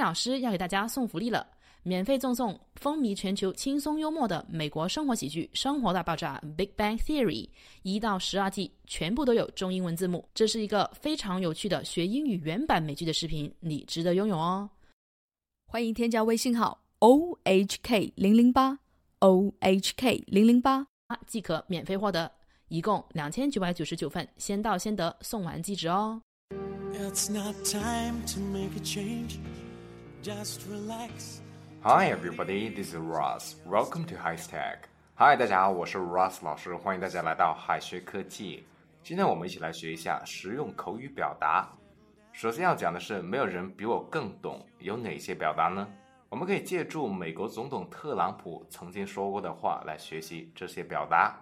老师要给大家送福利了，免费赠送风靡全球、轻松幽默的美国生活喜剧《生活大爆炸》（Big Bang Theory） 一到十二季，全部都有中英文字幕。这是一个非常有趣的学英语原版美剧的视频，你值得拥有哦！欢迎添加微信号 o h k 零零八 o h k 零零八，即可免费获得，一共两千九百九十九份，先到先得，送完即止哦。It's not time to make a change. Just relax. Hi everybody, this is Ross. Welcome to High Stack. Hi，大家好，我是 Ross 老师，欢迎大家来到海学科技。今天我们一起来学一下实用口语表达。首先要讲的是，没有人比我更懂有哪些表达呢？我们可以借助美国总统特朗普曾经说过的话来学习这些表达。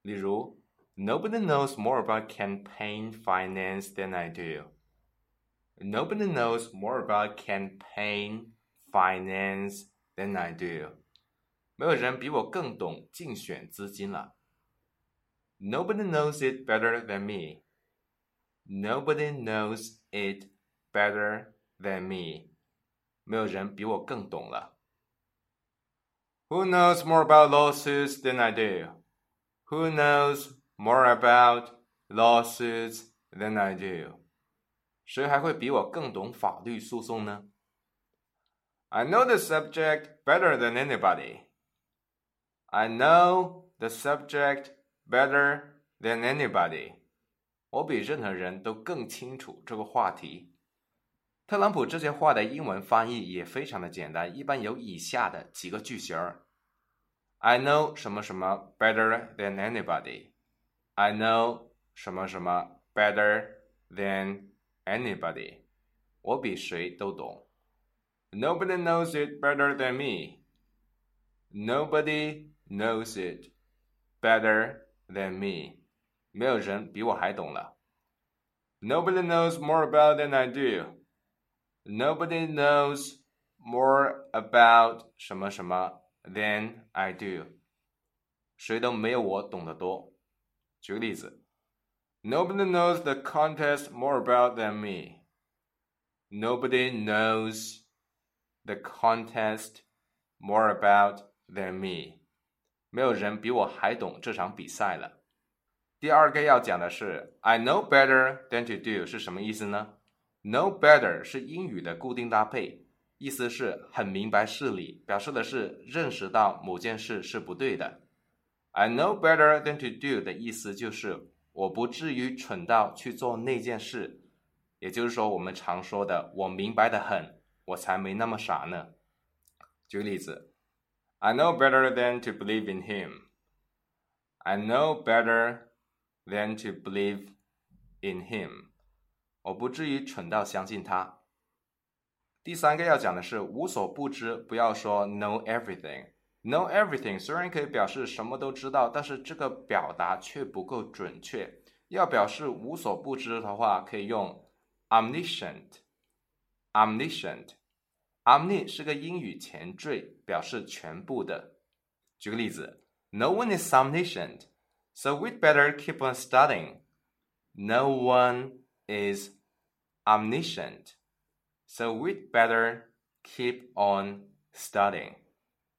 例如，Nobody knows more about campaign finance than I do. Nobody knows more about campaign finance than I do. 没有人比我更懂竞选资金了。Nobody knows it better than me. Nobody knows it better than me. 没有人比我更懂了。Who knows more about lawsuits than I do? Who knows more about lawsuits than I do? 谁还会比我更懂法律诉讼呢？I know the subject better than anybody. I know the subject better than anybody. 我比任何人都更清楚这个话题。特朗普这些话的英文翻译也非常的简单，一般有以下的几个句型儿：I know 什么什么 better than anybody. I know 什么什么 better than anybody，我比谁都懂。Nobody knows it better than me. Nobody knows it better than me. 没有人比我还懂了。Nobody knows more about than I do. Nobody knows more about 什么什么 than I do. 谁都没有我懂得多。举个例子。 Nobody knows the contest more about than me. Nobody knows the contest more about than me. 没有人比我还懂这场比赛了。第二个要讲的是 I know better than to do 是什么意思呢？Know better 是英语的固定搭配，意思是很明白事理，表示的是认识到某件事是不对的。I know better than to do 的意思就是 我不至于蠢到去做那件事，也就是说，我们常说的“我明白的很”，我才没那么傻呢。举个例子，I know better than to believe in him. I know better than to believe in him. 我不至于蠢到相信他。第三个要讲的是无所不知，不要说 know everything。Know everything 虽然可以表示什么都知道，但是这个表达却不够准确。要表示无所不知的话，可以用 omniscient。omniscient。omni 是个英语前缀，表示全部的。举个例子，No one is omniscient, so we'd better keep on studying. No one is omniscient, so we'd better keep on studying.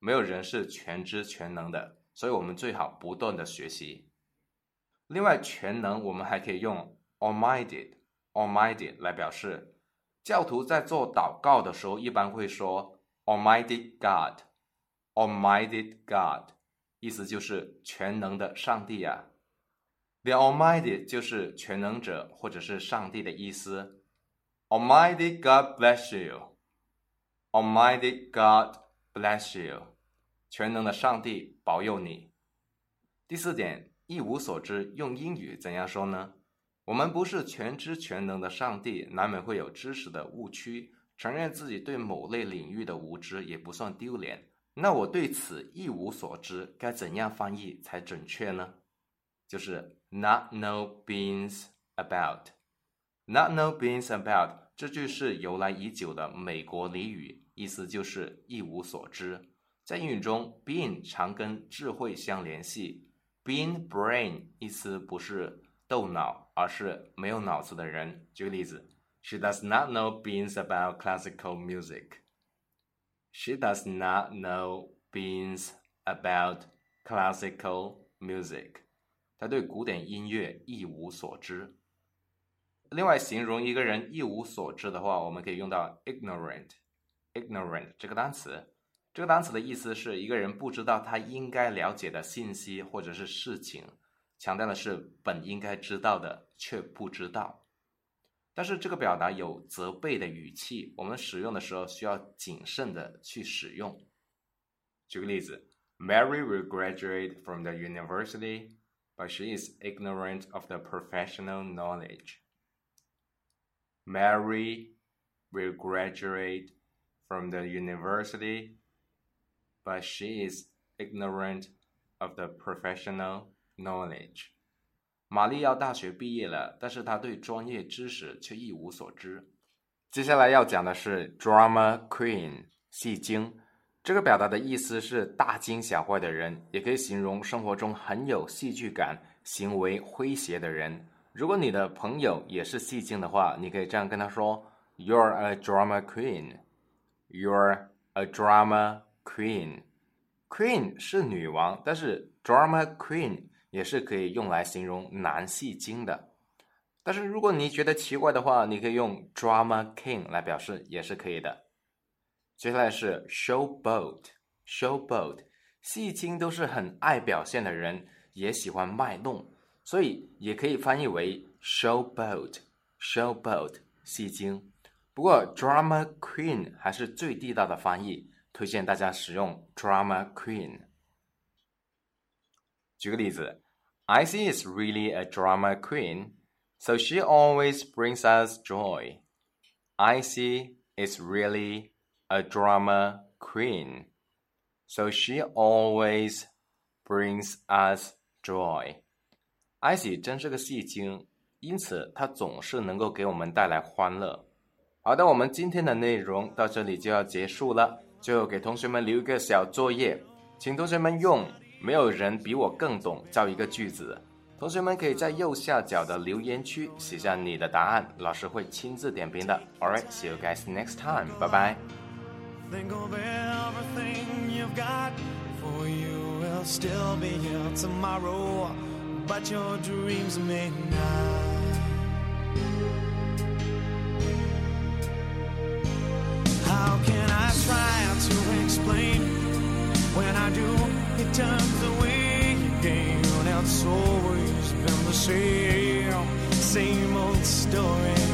没有人是全知全能的，所以我们最好不断的学习。另外，全能我们还可以用 Almighty，Almighty 来表示。教徒在做祷告的时候，一般会说 Almighty God，Almighty God，意思就是全能的上帝啊。The Almighty 就是全能者或者是上帝的意思。Almighty God bless you，Almighty God bless you。全能的上帝保佑你。第四点，一无所知，用英语怎样说呢？我们不是全知全能的上帝，难免会有知识的误区。承认自己对某类领域的无知也不算丢脸。那我对此一无所知，该怎样翻译才准确呢？就是 not know beans about。not know beans about 这句是由来已久的美国俚语，意思就是一无所知。在英语中，being 常跟智慧相联系。being brain 意思不是逗脑，而是没有脑子的人。举个例子 She does not know beans about classical music. She does not know beans about classical music. 她对古典音乐一无所知。另外，形容一个人一无所知的话，我们可以用到 ignorant。ignorant 这个单词，这个单词的意思是一个人不知道他应该了解的信息或者是事情，强调的是本应该知道的却不知道。但是这个表达有责备的语气，我们使用的时候需要谨慎的去使用。举个例子，Mary will graduate from the university, but she is ignorant of the professional knowledge. Mary will graduate from the university, but she is ignorant of the professional knowledge. 玛丽要大学毕业了，但是她对专业知识却一无所知。接下来要讲的是 drama queen 戏精，这个表达的意思是大惊小怪的人，也可以形容生活中很有戏剧感、行为诙谐的人。如果你的朋友也是戏精的话，你可以这样跟他说：“You're a drama queen. You're a drama queen. Queen 是女王，但是 drama queen 也是可以用来形容男戏精的。但是如果你觉得奇怪的话，你可以用 drama king 来表示，也是可以的。接下来是 showboat. Showboat 戏精都是很爱表现的人，也喜欢卖弄。所以也可以翻译为 showboat，showboat 戏精。不过 drama queen 还是最地道的翻译，推荐大家使用 drama queen。举个例子，Icy is really a drama queen, so she always brings us joy. Icy is really a drama queen, so she always brings us joy. 艾喜真是个戏精，因此她总是能够给我们带来欢乐。好的，我们今天的内容到这里就要结束了。 最后给同学们留一个小作业，请同学们用“没有人比我更懂”造一个句子。同学们可以在右下角的留言区写下你的答案，老师会亲自点评的。All right, see you guys next time. 拜拜。Think of everything you've got, for you will still be here tomorrow. but your dreams may not. I do? It turns away again. It's always been the same, same old story.